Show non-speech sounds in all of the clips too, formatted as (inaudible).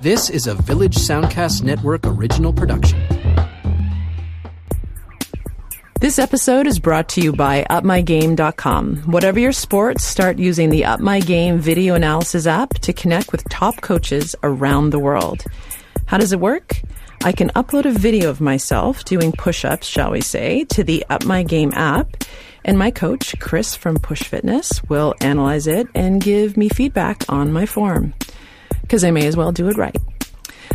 This is a Village Soundcast Network original production. This episode is brought to you by UpMyGame.com. Whatever your sport, start using the UpMyGame video analysis app to connect with top coaches around the world. How does it work? I can upload a video of myself doing push ups, shall we say, to the UpMyGame app, and my coach, Chris from Push Fitness, will analyze it and give me feedback on my form. Because I may as well do it right.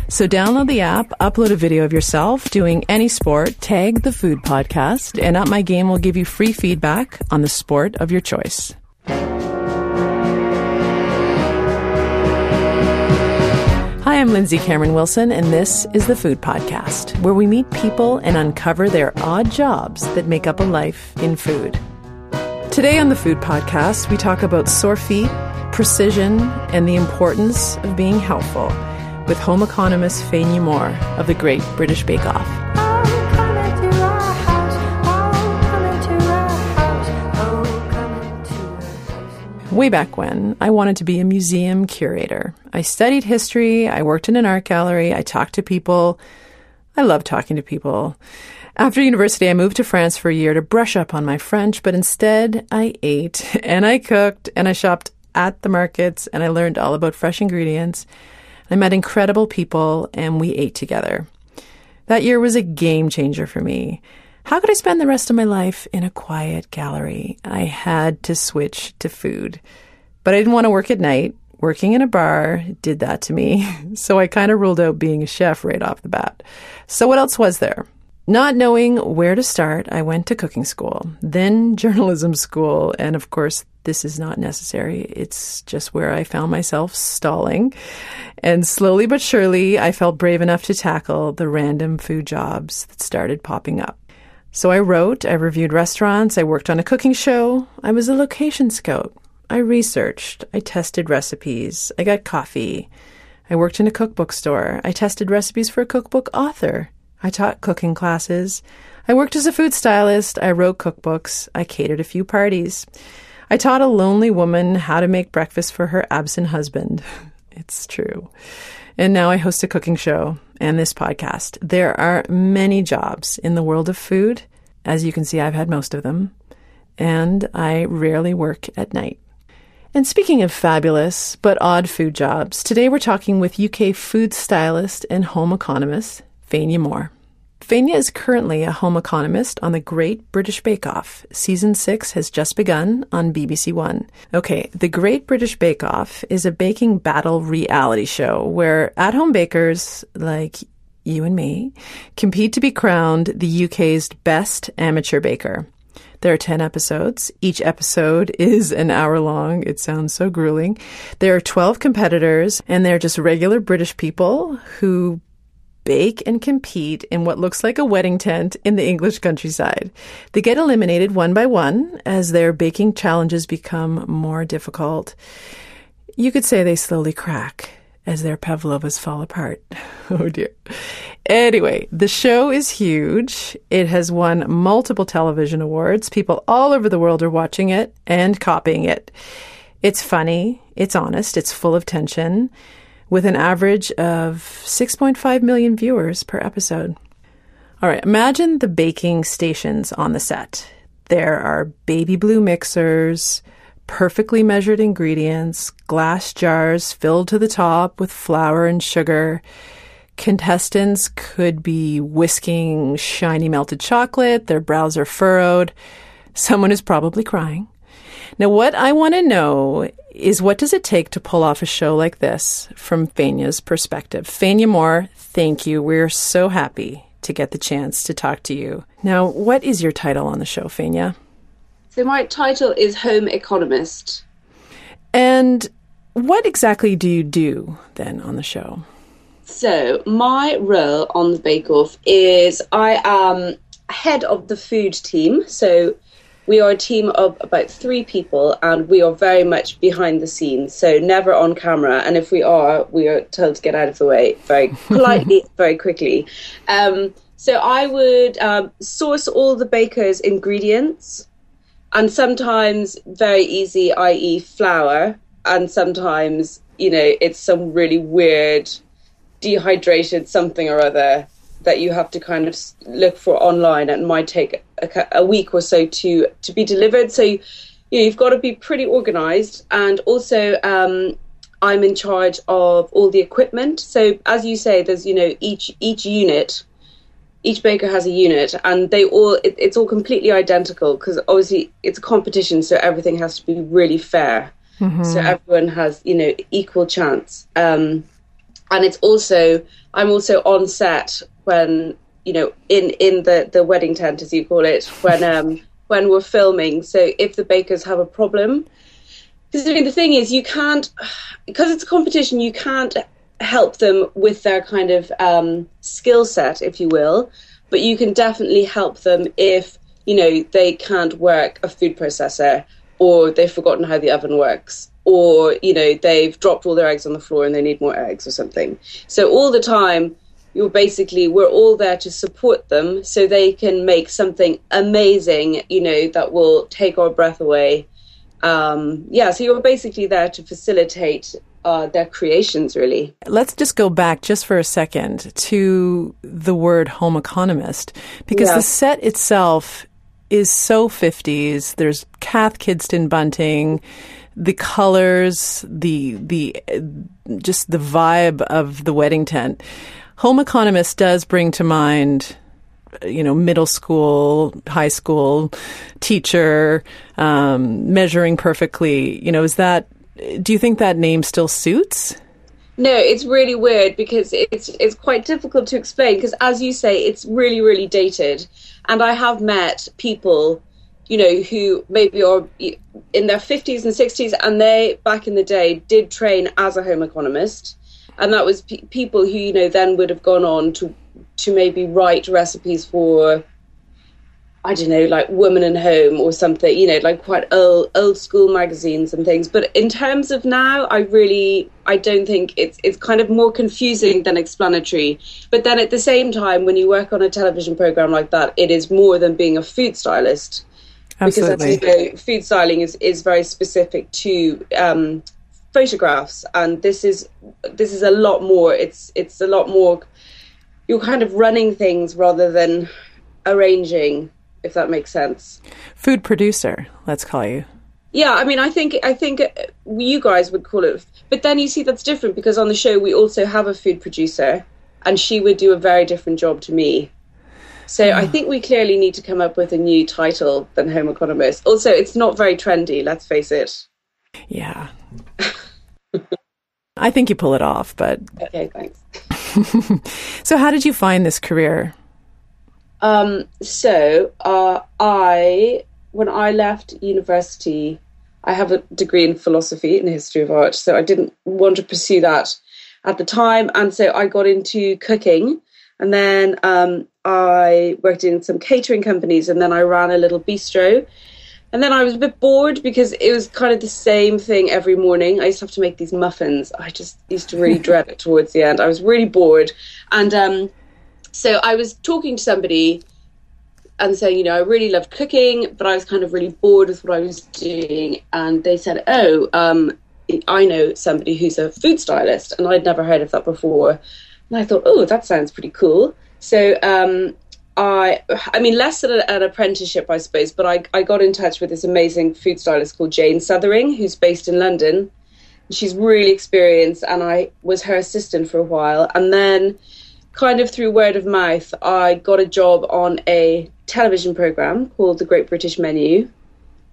So download the app, upload a video of yourself doing any sport, tag the food podcast, and Up My Game will give you free feedback on the sport of your choice. Hi, I'm Lindsay Cameron Wilson, and this is the Food Podcast, where we meet people and uncover their odd jobs that make up a life in food. Today on the Food Podcast, we talk about sore feet, precision, and the importance of being helpful with home economist Faenia Moore of the Great British Bake Off. Way back when, I wanted to be a museum curator. I studied history, I worked in an art gallery, I talked to people. I love talking to people. After university, I moved to France for a year to brush up on my French, but instead I ate (laughs) and I cooked and I shopped at the markets and I learned all about fresh ingredients. I met incredible people and we ate together. That year was a game changer for me. How could I spend the rest of my life in a quiet gallery? I had to switch to food. But I didn't want to work at night. Working in a bar did that to me. (laughs) So I kind of ruled out being a chef right off the bat. So what else was there? Not knowing where to start, I went to cooking school, then (laughs) journalism school, and of course, this is not necessary. It's just where I found myself stalling. And slowly but surely, I felt brave enough to tackle the random food jobs that started popping up. So I wrote, I reviewed restaurants, I worked on a cooking show, I was a location scout. I researched, I tested recipes, I got coffee. I worked in a cookbook store. I tested recipes for a cookbook author. I taught cooking classes. I worked as a food stylist. I wrote cookbooks. I catered a few parties. I taught a lonely woman how to make breakfast for her absent husband. (laughs) It's true. And now I host a cooking show and this podcast. There are many jobs in the world of food. As you can see, I've had most of them, and I rarely work at night. And speaking of fabulous but odd food jobs, today we're talking with UK food stylist and home economist Faenia Moore. Faenia is currently a home economist on the Great British Bake Off. Season 6 has just begun on BBC One. Okay, the Great British Bake Off is a baking battle reality show where at home bakers like you and me compete to be crowned the UK's best amateur baker. There are 10 episodes. Each episode (laughs) is an hour long. It sounds so grueling. There are 12 competitors, and they're just regular British people who bake and compete in what looks like a wedding tent in the English countryside. They get eliminated one by one as their baking challenges become more difficult. You could say they slowly crack as their pavlovas fall apart. (laughs) Oh dear. Anyway, the show is huge. It has won multiple television awards. People all over the world are watching it and copying it. It's funny, it's honest, it's full of tension with an average of 6.5 million viewers per episode. All right, imagine the baking stations on the set. There are baby blue mixers, perfectly measured ingredients, glass jars filled to the top with flour and sugar. Contestants could be whisking shiny melted chocolate, their brows are furrowed. Someone is probably crying. Now, what I want to know is what does it take to pull off a show like this from Faenia's perspective? Faenia Moore, thank you. We're so happy to get the chance to talk to you. Now, what is your title on the show, Faenia? So, my title is Home Economist. And what exactly do you do then on the show? So, my role on the Bake Off is I am head of the food team. So, we are a team of about three people and we are very much behind the scenes so never on camera. And if we are we are told to get out of the way very (laughs) politely very quickly. Um, so i would um, source all the baker's ingredients and sometimes very easy i.e flour and sometimes you know it's some really weird dehydrated something or other that you have to kind of look for online and might take a, a week or so to to be delivered. So you know you've got to be pretty organized, and also um, I'm in charge of all the equipment. So as you say, there's you know each each unit. Each baker has a unit, and they all it, it's all completely identical because obviously it's a competition, so everything has to be really fair. Mm-hmm. So everyone has you know equal chance. Um, and it's also I'm also on set when you know in in the the wedding tent as you call it when (laughs) um when we're filming. So if the bakers have a problem, because I mean the thing is you can't (sighs) because it's a competition you can't help them with their kind of um, skill set, if you will, but you can definitely help them if you know they can't work a food processor or they've forgotten how the oven works or you know they've dropped all their eggs on the floor and they need more eggs or something so all the time you're basically we're all there to support them so they can make something amazing you know that will take our breath away um, yeah so you're basically there to facilitate uh, their creations really let's just go back just for a second to the word home economist because yeah. the set itself is so 50s there's Cath Kidston bunting the colors, the the just the vibe of the wedding tent. Home Economist does bring to mind, you know, middle school, high school teacher um, measuring perfectly. You know, is that? Do you think that name still suits? No, it's really weird because it's it's quite difficult to explain because, as you say, it's really really dated. And I have met people you know, who maybe are in their 50s and 60s, and they back in the day did train as a home economist, and that was pe- people who you know then would have gone on to to maybe write recipes for I don't know, like Woman and Home or something, you know, like quite old old school magazines and things. But in terms of now, I really I don't think it's it's kind of more confusing than explanatory. But then at the same time, when you work on a television program like that, it is more than being a food stylist. Absolutely. Because you know, food styling is, is very specific to um, photographs, and this is this is a lot more. It's it's a lot more. You're kind of running things rather than arranging, if that makes sense. Food producer, let's call you. Yeah, I mean, I think I think you guys would call it, but then you see that's different because on the show we also have a food producer, and she would do a very different job to me. So I think we clearly need to come up with a new title than Home Economist. Also, it's not very trendy, let's face it. Yeah. (laughs) I think you pull it off, but. Okay, thanks. (laughs) so, how did you find this career? Um, so, uh, I, when I left university, I have a degree in philosophy and history of art, so I didn't want to pursue that at the time. And so I got into cooking. And then um, I worked in some catering companies and then I ran a little bistro. And then I was a bit bored because it was kind of the same thing every morning. I used to have to make these muffins. I just used to really dread it (laughs) towards the end. I was really bored. And um, so I was talking to somebody and saying, you know, I really loved cooking, but I was kind of really bored with what I was doing. And they said, oh, um, I know somebody who's a food stylist. And I'd never heard of that before. And I thought, oh, that sounds pretty cool. So um, I, I mean, less than an apprenticeship, I suppose, but I, I got in touch with this amazing food stylist called Jane Suthering, who's based in London. She's really experienced, and I was her assistant for a while. And then, kind of through word of mouth, I got a job on a television program called The Great British Menu.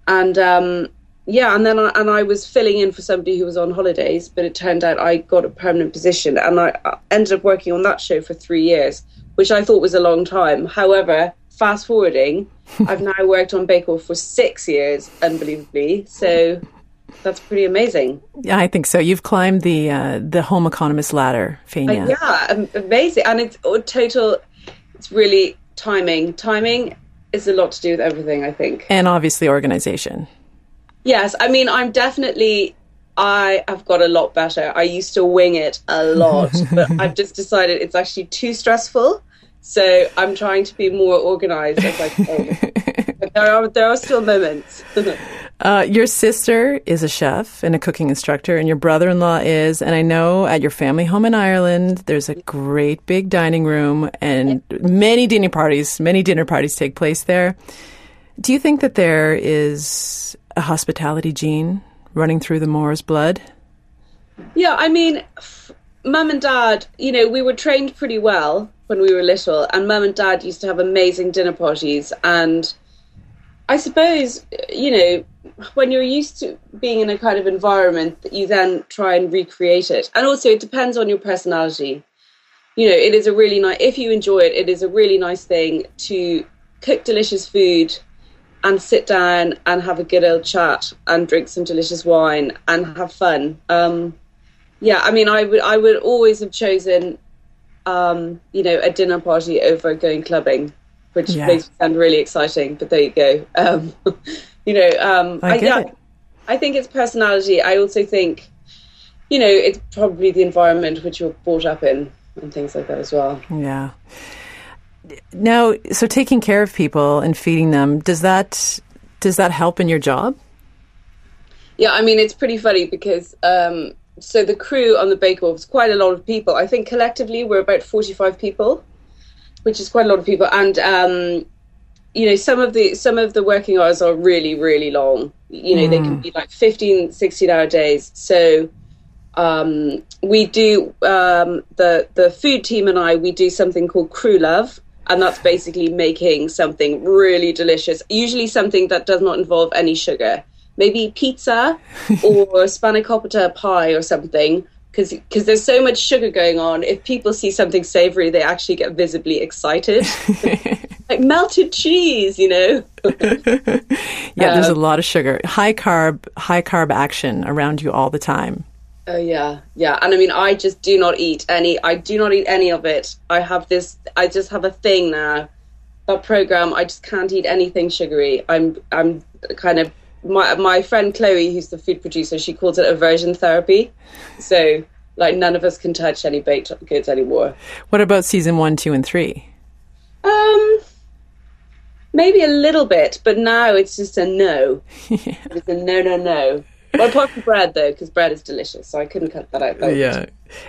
And um, yeah, and then I, and I was filling in for somebody who was on holidays, but it turned out I got a permanent position, and I ended up working on that show for three years which I thought was a long time. However, fast forwarding, (laughs) I've now worked on Bake Off for six years, unbelievably. So that's pretty amazing. Yeah, I think so. You've climbed the uh, the home economist ladder, Faenia. Uh, yeah, amazing, and it's total. It's really timing. Timing is a lot to do with everything, I think, and obviously organization. Yes, I mean I'm definitely I have got a lot better. I used to wing it a lot, (laughs) but I've just decided it's actually too stressful. So I'm trying to be more organized as I (laughs) can. but there are there are still moments. (laughs) Uh, your sister is a chef and a cooking instructor, and your brother in law is. And I know at your family home in Ireland, there's a great big dining room, and many dinner parties, many dinner parties take place there. Do you think that there is a hospitality gene running through the Moores blood? Yeah, I mean, f- mum and dad, you know, we were trained pretty well when we were little, and mum and dad used to have amazing dinner parties. And I suppose, you know, when you're used to being in a kind of environment that you then try and recreate it. And also, it depends on your personality. You know, it is a really nice, if you enjoy it, it is a really nice thing to cook delicious food and sit down and have a good old chat and drink some delicious wine and have fun. Um, yeah, I mean, I would, I would always have chosen, um, you know, a dinner party over going clubbing, which Yeah. makes me sound really exciting. But there you go. Um, (laughs) you know, um, I get yeah, it. I think it's personality. I also think, you know, it's probably the environment which you're brought up in and things like that as well. Yeah. Now, so taking care of people and feeding them does that does that help in your job? Yeah, I mean, it's pretty funny because um, so the crew on the Bake Off is quite a lot of people. I think collectively we're about 45 people, which is quite a lot of people. And, um, you know, some of the some of the working hours are really, really long. You know, they can be like 15, 16 hour days. So um, we do um, the the food team and I we do something called Crew Love, and that's basically making something really delicious. Usually something that does not involve any sugar, maybe pizza (laughs) or spanakopita pie or something. Because there's so much sugar going on, if people see something savory, they actually get visibly excited. (laughs) like melted cheese, you know. (laughs) Yeah, there's a um, lot of sugar. High carb, high carb action around you all the time. Oh yeah, yeah. And I mean, I just do not eat any. I do not eat any of it. I have this. I just have a thing now. That program. I just can't eat anything sugary. I'm. I'm kind of. My my friend Chloe, who's the food producer, she calls it aversion therapy. So like, none of us can touch any baked goods anymore. What about season one, two, and three? Um, maybe a little bit, but now it's just a no. (laughs) It's a no, no, no. Well, apart from bread though, because bread is delicious, so I couldn't cut that out. That Yeah.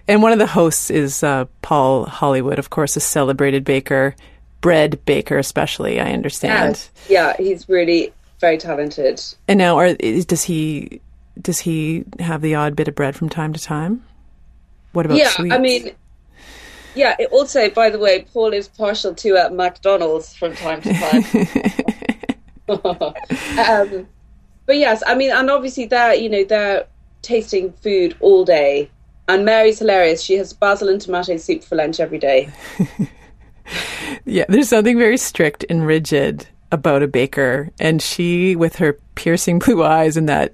And one of the hosts is uh, Paul Hollywood, of course, a celebrated baker, bread baker, especially. I understand. Yes. Yeah, he's really very talented. And now, are, does he does he have the odd bit of bread from time to time? What about yeah, sweets? I mean, yeah. It also, by the way, Paul is partial to at McDonald's from time to time. (laughs) (laughs) um, but yes, I mean, and obviously they're you know they're tasting food all day. And Mary's hilarious. She has basil and tomato soup for lunch every day. (laughs) Yeah, there's something very strict and rigid about a baker, and she, with her piercing (laughs) blue eyes and that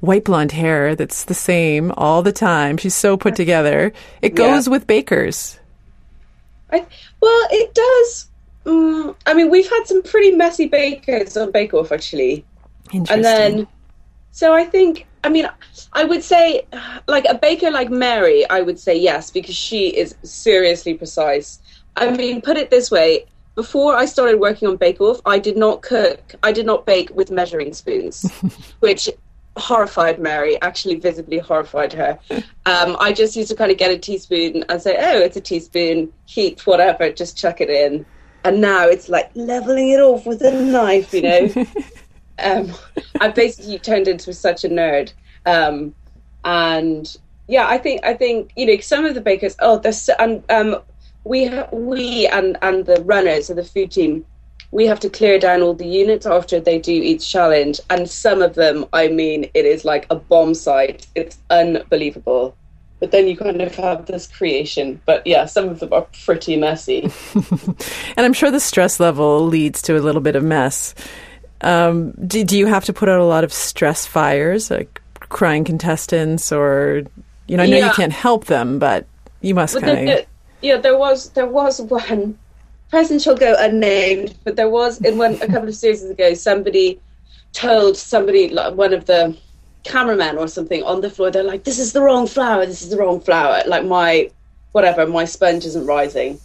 white blonde hair that's the same all the time, she's so put together. It goes with bakers. I, well, it does. Um, I mean, we've had some pretty messy bakers on Bake Off actually. Interesting. And then, so I think, I mean, I would say, like a baker like Mary, I would say yes, because she is seriously precise. I mean, put it this way before I started working on Bake Off, I did not cook, I did not bake with measuring spoons, (laughs) which horrified Mary, actually visibly horrified her. Um, I just used to kind of get a teaspoon and say, oh, it's a teaspoon, heat, whatever, just chuck it in. And now it's like leveling it off with a knife, you know? (laughs) um, I basically turned into such a nerd. Um, and yeah, I think I think you know some of the bakers. Oh, there's and um, we we and and the runners of the food team. We have to clear down all the units after they do each challenge, and some of them, I mean, it is like a bomb site. It's unbelievable. But then you kind of have this creation. But yeah, some of them are pretty messy. (laughs) And I'm sure the stress level leads to a little bit of mess. Um, do, do you have to put out a lot of stress fires, like crying contestants, or you know, I know you can't help them, but you must kind of. Yeah, there was there was one person shall go unnamed, but there was in one a couple of series ago somebody told somebody like one of the cameramen or something on the floor. They're like, "This is the wrong flour This is the wrong flour Like my whatever, my sponge isn't rising.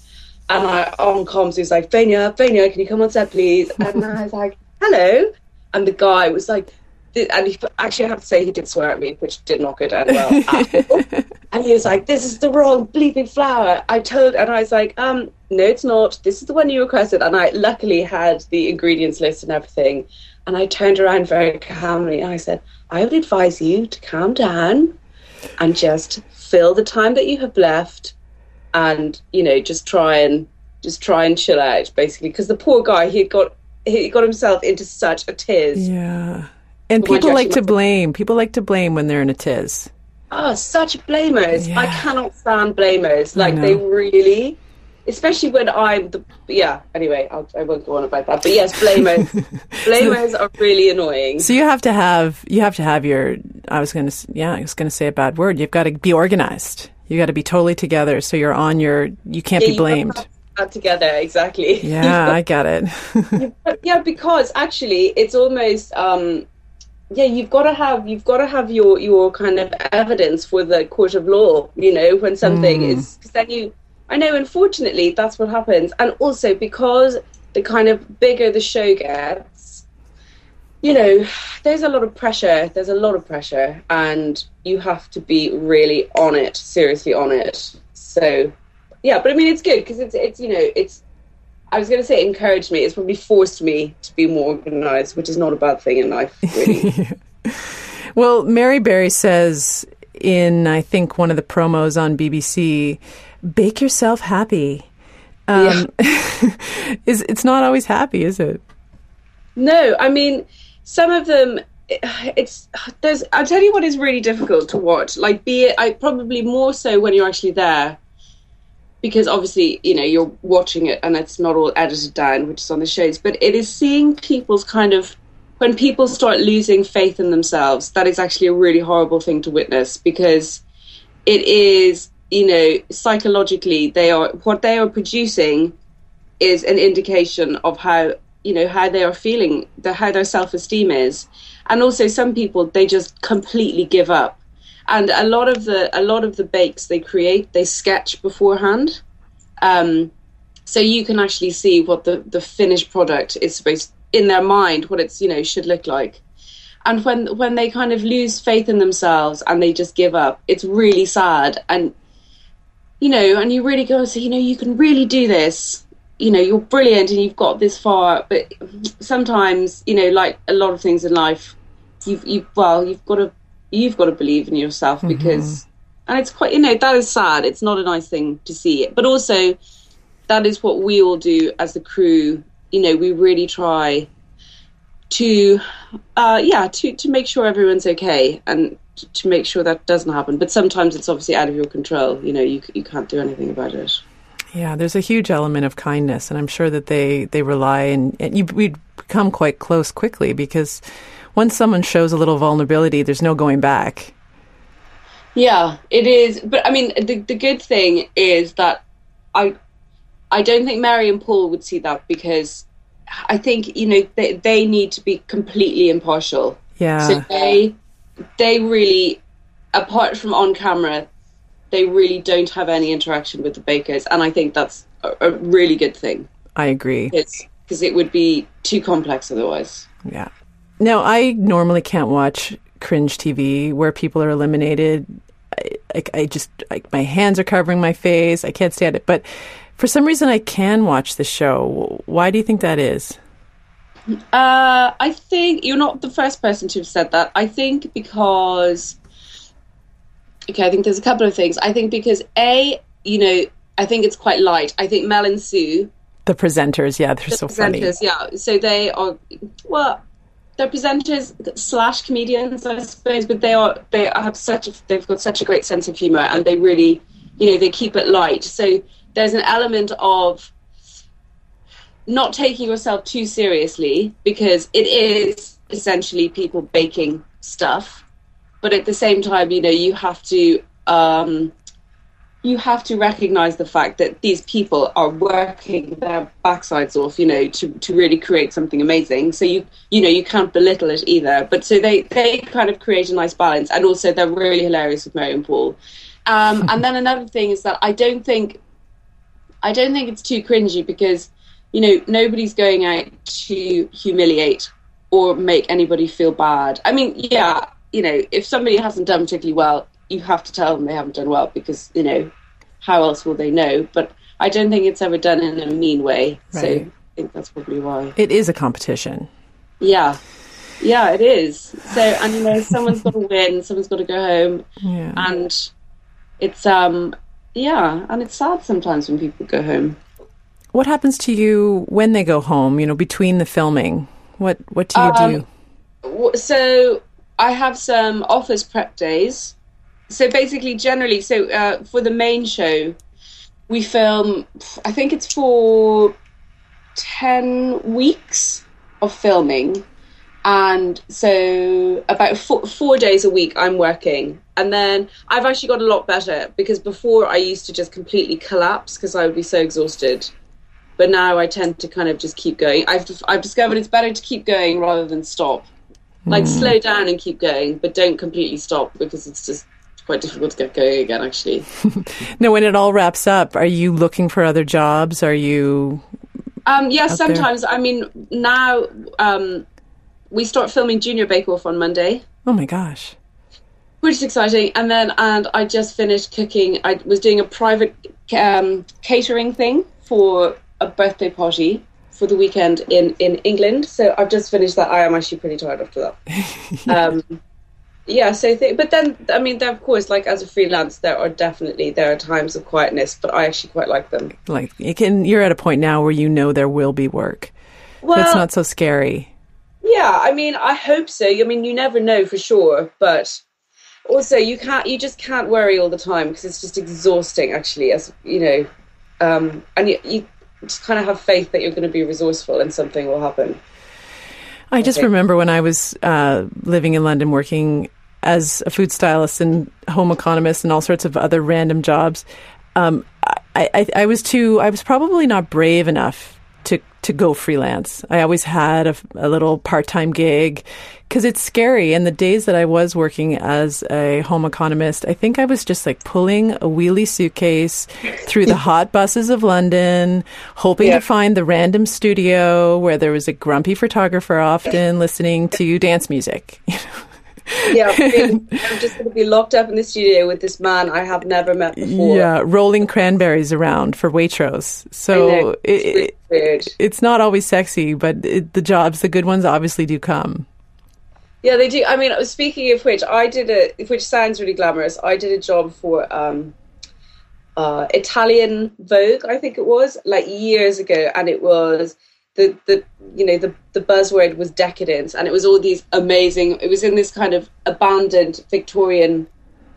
And I on comms, he was like, "Faenia, Faenia, can you come on set, please?" And I was like, "Hello," and the guy was like. And he, actually, I have to say, he did swear at me, which did not go down well. (laughs) and he was like, "This is the wrong bleeping flour." I told, and I was like, "Um, no, it's not. This is the one you requested." And I luckily had the ingredients list and everything. And I turned around very calmly and I said, "I would advise you to calm down and just fill the time that you have left, and you know, just try and just try and chill out, basically." Because the poor guy, he got he got himself into such a tiz. Yeah. And people like to blame. People like to blame when they're in a tiz. Oh, such blamers. Yeah. I cannot stand blamers. Like, they really, especially when I'm the, yeah, anyway, I'll, I will not go on about that. But yes, blamers. (laughs) blamers so, are really annoying. So you have to have, you have to have your, I was going to, yeah, I was going to say a bad word. You've got to be organized. You got to be totally together. So you're on your, you can't yeah, be blamed together exactly yeah i (laughs) get it yeah because actually it's almost um yeah you've got to have you've got to have your your kind of evidence for the court of law you know when something mm. is because then you i know unfortunately that's what happens and also because the kind of bigger the show gets you know there's a lot of pressure there's a lot of pressure and you have to be really on it seriously on it so yeah but i mean it's good because it's it's you know it's I was going to say encouraged me. It's probably forced me to be more organized, which is not a bad thing in life, really. (laughs) well, Mary Berry says in, I think, one of the promos on BBC, bake yourself happy. Um, yeah. (laughs) is It's not always happy, is it? No, I mean, some of them (sighs) it's (sighs) there's i'll tell you what is really difficult to watch like be it i probably more so when you're actually there because obviously you know you're watching it and it's not all edited down which is on the shows but it is seeing people's kind of when people start losing faith in themselves that is actually a really horrible thing to witness because it is you know psychologically they are what they are producing is an indication of how you know how they are feeling the how their self-esteem is. And also some people they just completely give up and a lot of the a lot of the bakes they create they sketch beforehand. Um, so you can actually see what the the finished product is supposed in their mind what it's you know should look like. And when when they kind of lose faith in themselves and they just give up it's really sad. And you know and you really go so you know you can really do this. You know you're brilliant and you've got this far. But sometimes you know like a lot of things in life you've you well you've got to you've got to believe in yourself mm-hmm. because mm-hmm. and it's quite you know that is sad. It's not a nice thing to see it. But also that is what we all do as the crew. You know we really try to uh yeah to to make sure everyone's okay and to make sure that doesn't happen. But sometimes it's obviously out of your control. You know you you can't do anything about it. Yeah there's a huge element of kindness and i'm sure that they they rely and, and you we become quite close quickly because once someone shows a little vulnerability, there's no going back. Yeah, it is. But I mean, the the good thing is that I I don't think Mary and Paul would see that because I think you know they they need to be completely impartial. Yeah. So they they really, apart from on camera, they really don't have any interaction with the bakers, and I think that's a, a really good thing. I agree. Because it would be too complex otherwise. Yeah. Now, I normally can't watch cringe TV where people are eliminated. I, I, just, I, my hands are covering my face. I can't stand it. But for some reason, I can watch the show. Why do you think that is? Uh, I think you're not the first person to have said that. I think because, okay, I think there's a couple of things. I think because A, you know, I think it's quite light. I think Mel and Sue. The presenters, yeah, they're the so presenters, funny. Yeah, so they are, well, they're presenters slash comedians, I suppose, but they are they have such a, they've got such a great sense of humor, and they really, you know, they keep it light. So there's an element of not taking yourself too seriously because it is essentially people baking stuff, but at the same time, you know, you have to um, you have to recognize the fact that these people are working their backsides off, you know, to, to really create something amazing. So you you know you can't belittle it either. But so they they kind of create a nice balance, and also they're really hilarious with Mary and Paul. Um, and then another thing is that I don't think I don't think it's too cringy because you know nobody's going out to humiliate or make anybody feel bad. I mean, yeah, you know, if somebody hasn't done particularly well, you have to tell them they haven't done well because you know how else will they know? But I don't think it's ever done in a mean way. Right. So I think that's probably why. It is a competition. Yeah. Yeah, it is. So, and you know, (laughs) someone's got to win, someone's got to go home, yeah. and it's um, yeah, and it's sad sometimes when people go home. What happens to you when they go home? You know, between the filming, what what do you um, do? So I have some office prep days. So basically, generally, so uh, for the main show, we film. I think it's for ten weeks of filming and so about four, four, days a week i'm working and then i've actually got a lot better because before i used to just completely collapse because i would be so exhausted but now i tend to kind of just keep going i've, I've discovered it's better to keep going rather than stop like mm. slow down and keep going but don't completely stop because it's just quite difficult to get going again actually (laughs) now when it all wraps up are you looking for other jobs are you um, yes sometimes there? i mean now um, we start filming Junior Bake Off on Monday. Oh my gosh. Which is exciting. And then, and I just finished cooking. I was doing a private um, catering thing for a birthday party for the weekend in, in England. So I've just finished that. I am actually pretty tired after that. (laughs) um, yeah, so th- but then I mean, of course, like as a freelance, there are definitely there are times of quietness, but I actually quite like them. Like you can, you're at a point now where you know there will be work. Well, so it's not so scary. Yeah, I mean, I hope so. I mean, you never know for sure, but also you can't, you just can't worry all the time because it's just exhausting. Actually, as you know, um, and you, you just kind of have faith that you're going to be resourceful and something will happen. I just remember when I was uh, living in London, working as a food stylist and home economist and all sorts of other random jobs. Um, I, I, I was too. I was probably not brave enough to to go freelance. I always had a, a little part time gig because it's scary. And the days that I was working as a home economist, I think I was just like pulling a wheelie suitcase through the (laughs) hot buses of London, hoping yeah. to find the random studio where there was a grumpy photographer often listening to dance music. (laughs) You know? Yeah, I'm (laughs) just going to be locked up in the studio with this man I have never met before. Yeah, rolling cranberries around for Waitrose. So it, it, it's not always sexy, but it, the jobs, the good ones, obviously do come. Yeah, they do. I mean, speaking of which, I did a, which sounds really glamorous. I did a job for um, uh, Italian Vogue, I think it was, like years ago, and it was the the you know the the buzzword was decadence, and it was all these amazing. It was in this kind of abandoned Victorian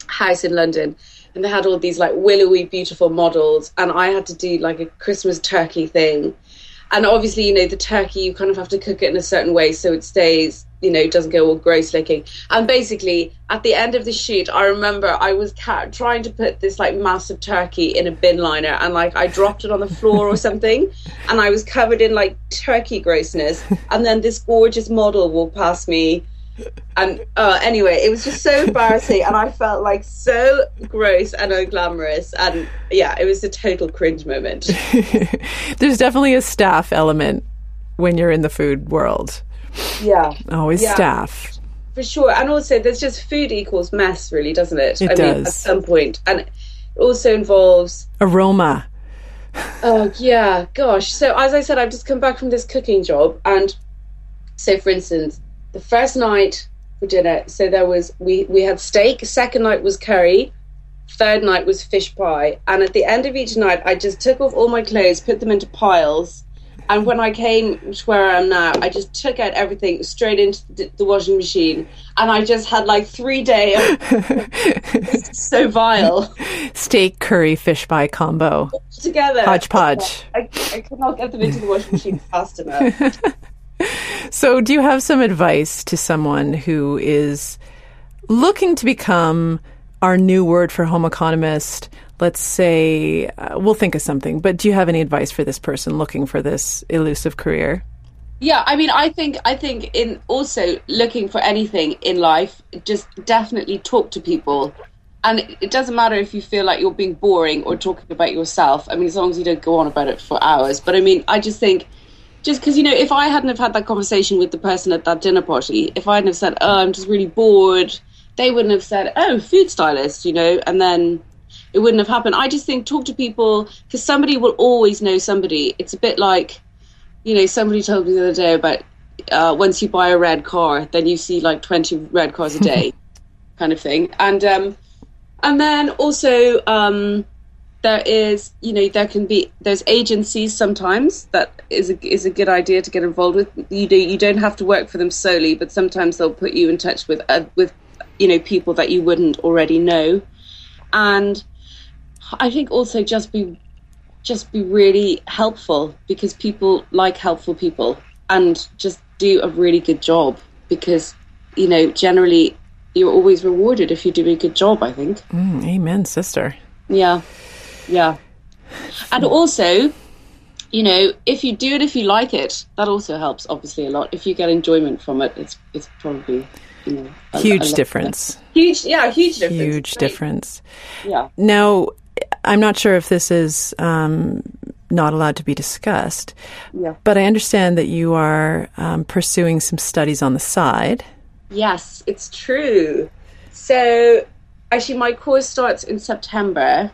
house in London, and they had all these like willowy, beautiful models, and I had to do like a Christmas turkey thing, and obviously you know the turkey you kind of have to cook it in a certain way so it stays you know it doesn't go all gross looking and basically at the end of the shoot i remember i was ca- trying to put this like massive turkey in a bin liner and like i dropped it on the floor or something and i was covered in like turkey grossness and then this gorgeous model walked past me and uh, anyway, it was just so embarrassing, and I felt like so gross and unglamorous, and yeah, it was a total cringe moment. (laughs) There's definitely a staff element when you're in the food world. Yeah, oh, always yeah. staff for sure, and also there's just food equals mess, really, doesn't it? It I does mean, at some point, and it also involves aroma. Oh yeah, gosh. So as I said, I've just come back from this cooking job, and so for instance the first night for dinner, so there was we we had steak. Second night was curry. Third night was fish pie. And at the end of each night, I just took off all my clothes, put them into piles. And when I came to where I am now, I just took out everything straight into the, washing machine, and I just had like three day of (laughs) so vile steak curry fish pie combo together hodgepodge. I, I could not get them into the washing machine (laughs) fast enough. So, do you have some advice to someone who is looking to become our new word for home economist? Let's say, uh, we'll think of something, but do you have any advice for this person looking for this elusive career? Yeah, I mean, I think I think in also looking for anything in life, just definitely talk to people, and it doesn't matter if you feel like you're being boring or talking about yourself. I mean, as long as you don't go on about it for hours. But I mean, I just think just because you know, if I hadn't have had that conversation with the person at that dinner party, if I hadn't have said, "Oh, I'm just really bored," they wouldn't have said, "Oh, food stylist," you know, and then it wouldn't have happened. I just think talk to people because somebody will always know somebody. It's a bit like, you know, somebody told me the other day about uh, once you buy a red car, then you see like twenty red cars a day, (laughs) kind of thing, and um, and then also. Um, there is, you know, there can be there's agencies sometimes that is a, is a good idea to get involved with. You do you don't have to work for them solely, but sometimes they'll put you in touch with uh, with you know people that you wouldn't already know, and I think also just be just be really helpful because people like helpful people and just do a really good job because you know generally you're always rewarded if you do a good job. I think. Mm, amen, sister. Yeah. Yeah. And also, you know, if you do it if you like it, that also helps obviously a lot. If you get enjoyment from it, it's it's probably you know huge difference. Huge, yeah, huge difference. Huge difference. Yeah. Now, I'm not sure if this is um, not allowed to be discussed. Yeah. But I understand that you are um, pursuing some studies on the side. Yes, it's true. So actually, my course starts in September.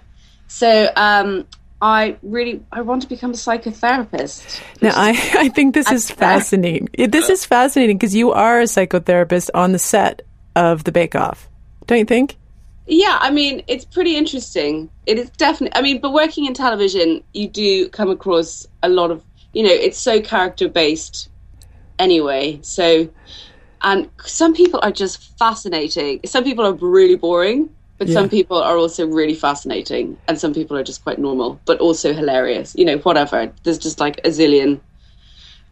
So um, I really I want to become a psychotherapist. Now I, (laughs) I think this is fascinating. This is fascinating because you are a psychotherapist on the set of the Bake Off, don't you think? Yeah, I mean it's pretty interesting. It is definitely. I mean, but working in television, you do come across a lot of you know it's so character based anyway. So and some people are just fascinating. Some people are really boring. But yeah. some people are also really fascinating, and some people are just quite normal, but also hilarious. You know, whatever. There's just like a zillion.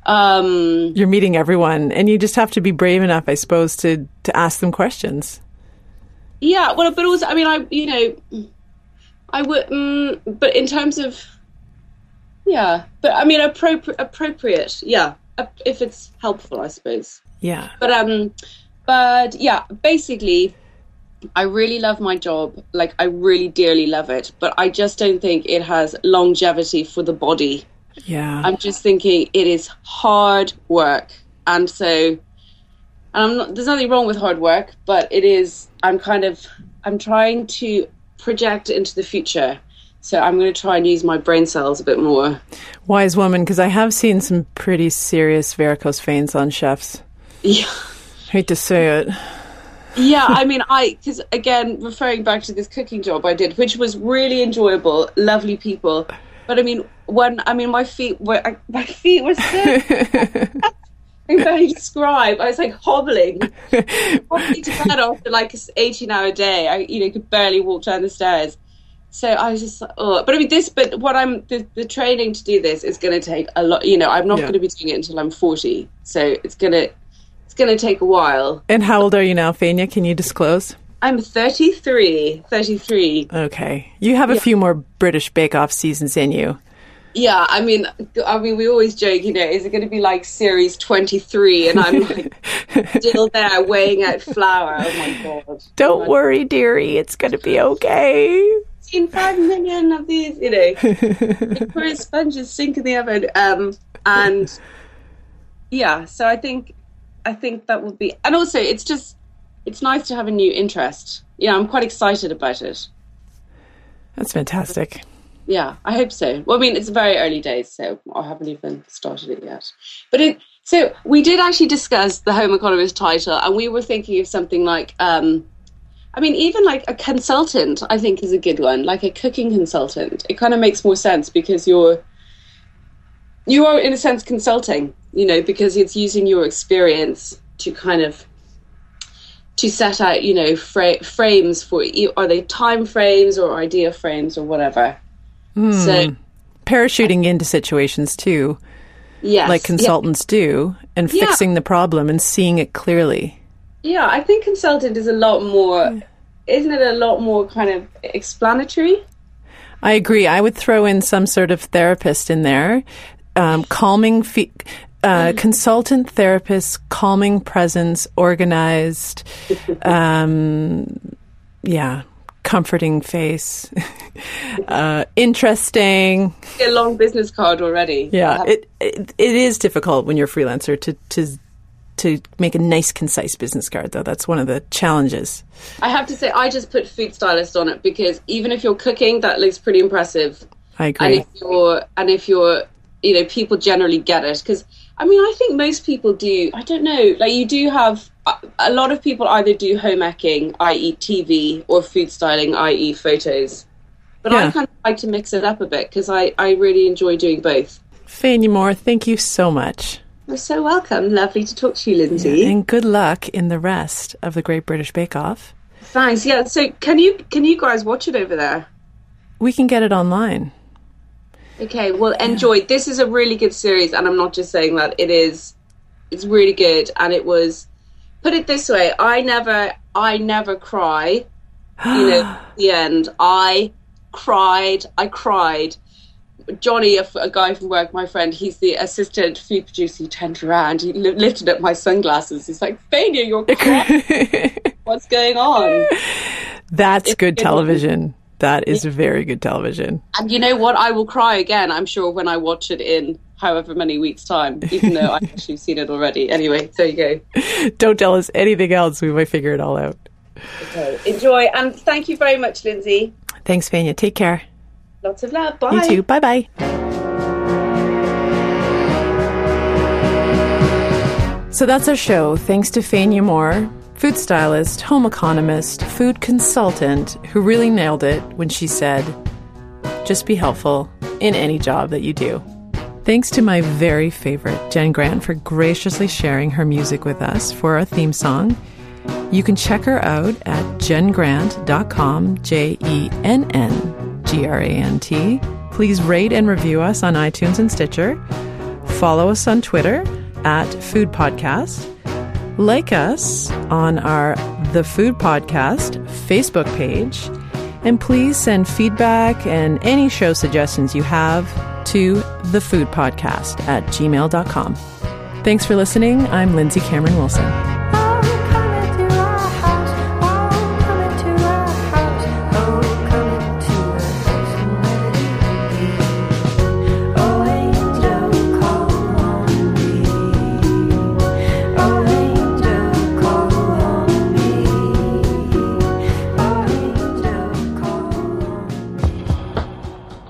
Um, You're meeting everyone, and you just have to be brave enough, I suppose, to to ask them questions. Yeah, well, but also, I mean, I you know, I would, mm, but in terms of, yeah, but I mean, appropriate, appropriate, yeah, if it's helpful, I suppose. Yeah. But um, but yeah, basically I really love my job. Like, I really dearly love it. But I just don't think it has longevity for the body. Yeah. I'm just thinking it is hard work. And so, and I'm not, there's nothing wrong with hard work, but it is, I'm kind of, I'm trying to project into the future. So I'm going to try and use my brain cells a bit more. Wise woman, because I have seen some pretty serious varicose veins on chefs. (laughs) Yeah. Hate to say it yeah, I mean, I because again, referring back to this cooking job I did, which was really enjoyable, lovely people. But I mean, when I mean, my feet were (laughs) my feet were so. (laughs) I can only describe. I was like hobbling, (laughs) hobbling to bed after like an eighteen-hour day. I, you know, could barely walk down the stairs. So I was just like, oh, but I mean, this, but what I'm, the, the training to do this is going to take a lot, you know, I'm not yeah. going to be doing it until I'm 40. So it's going to, it's going to take a while. And how old are you now, Faenia? Can you disclose? I'm 33. 33. Okay. You have a yeah. few more British Bake Off seasons in you. Yeah, I mean, I mean, we always joke, you know, is it going to be like series 23 and I'm like (laughs) still there weighing out flour? Oh my God. Don't worry, dearie. It's going to be okay. Seen five million of these, you know, (laughs) poor sponges sink in the oven. Um, and yeah, so I think I think that would be, and also it's just, it's nice to have a new interest. Yeah, I'm quite excited about it. That's fantastic. Yeah, I hope so. Well, I mean, it's very early days, so I haven't even started it yet. But it, so we did actually discuss the Home Economist title, and we were thinking of something like, um, I mean, even like a consultant, I think is a good one, like a cooking consultant. It kind of makes more sense because you're you are in a sense consulting you know because it's using your experience to kind of to set out you know fra- frames for are they time frames or idea frames or whatever mm. so parachuting into situations too yes like consultants yeah. do and fixing the problem and seeing it clearly yeah i think consultant is a lot more isn't it a lot more kind of explanatory I agree. I would throw in some sort of therapist in there um, calming, fe- uh, consultant therapist, calming presence, organized. (laughs) Um, yeah, comforting face, (laughs) uh, interesting. A long business card already. Yeah, it, it it is difficult when you're a freelancer to to to make a nice, concise business card. Though that's one of the challenges. I have to say, I just put food stylist on it because even if you're cooking, that looks pretty impressive. I agree. And if you're and if you're you know people generally get it because I mean I think most people do. I don't know. Like you do have a lot of people either do home ecking, i.e., TV, or food styling, i.e., photos. But Yeah. I kind of like to mix it up a bit because I, I really enjoy doing both. Faenia Moore, thank you so much. You're so welcome. Lovely to talk to you, Lindsay. And good luck in the rest of the Great British Bake Off. Thanks. Yeah. So can you can you guys watch it over there? We can get it online. Okay. Well, enjoy. This is a really good series, and I'm not just saying that. It is. It's really good, and it was. Put it this way: I never, I never cry. You know, (gasps) at the end, I cried. I cried. Johnny, a, a guy from work, my friend, he's the assistant food producer. He turned around, he li- lifted up my sunglasses. He's like, "Faenia, you're crying. (laughs) What's going on?" That's good good. television. That is very good television. And you know what? I will cry again, I'm sure, when I watch it in however many weeks' time, even though I've (laughs) actually seen it already. Anyway, there you go. Don't tell us anything else. We might figure it all out. Okay. Enjoy. And thank you very much, Lindsay. Thanks, Faenia. Take care. Lots of love. Bye. You too. Bye bye. So that's our show. Thanks to Faenia Moore, food stylist, home economist, food consultant, who really nailed it when she said, just be helpful in any job that you do. Thanks to my very favorite, Jenn Grant, for graciously sharing her music with us for our theme song. You can check her out at jenngrant.com, J E N N G R A N T. Please rate and review us on iTunes and Stitcher. Follow us on Twitter at Food Podcast. Like us on our The Food Podcast Facebook page. And please send feedback and any show suggestions you have to thefoodpodcast at gmail.com. Thanks for listening. I'm Lindsay Cameron Wilson.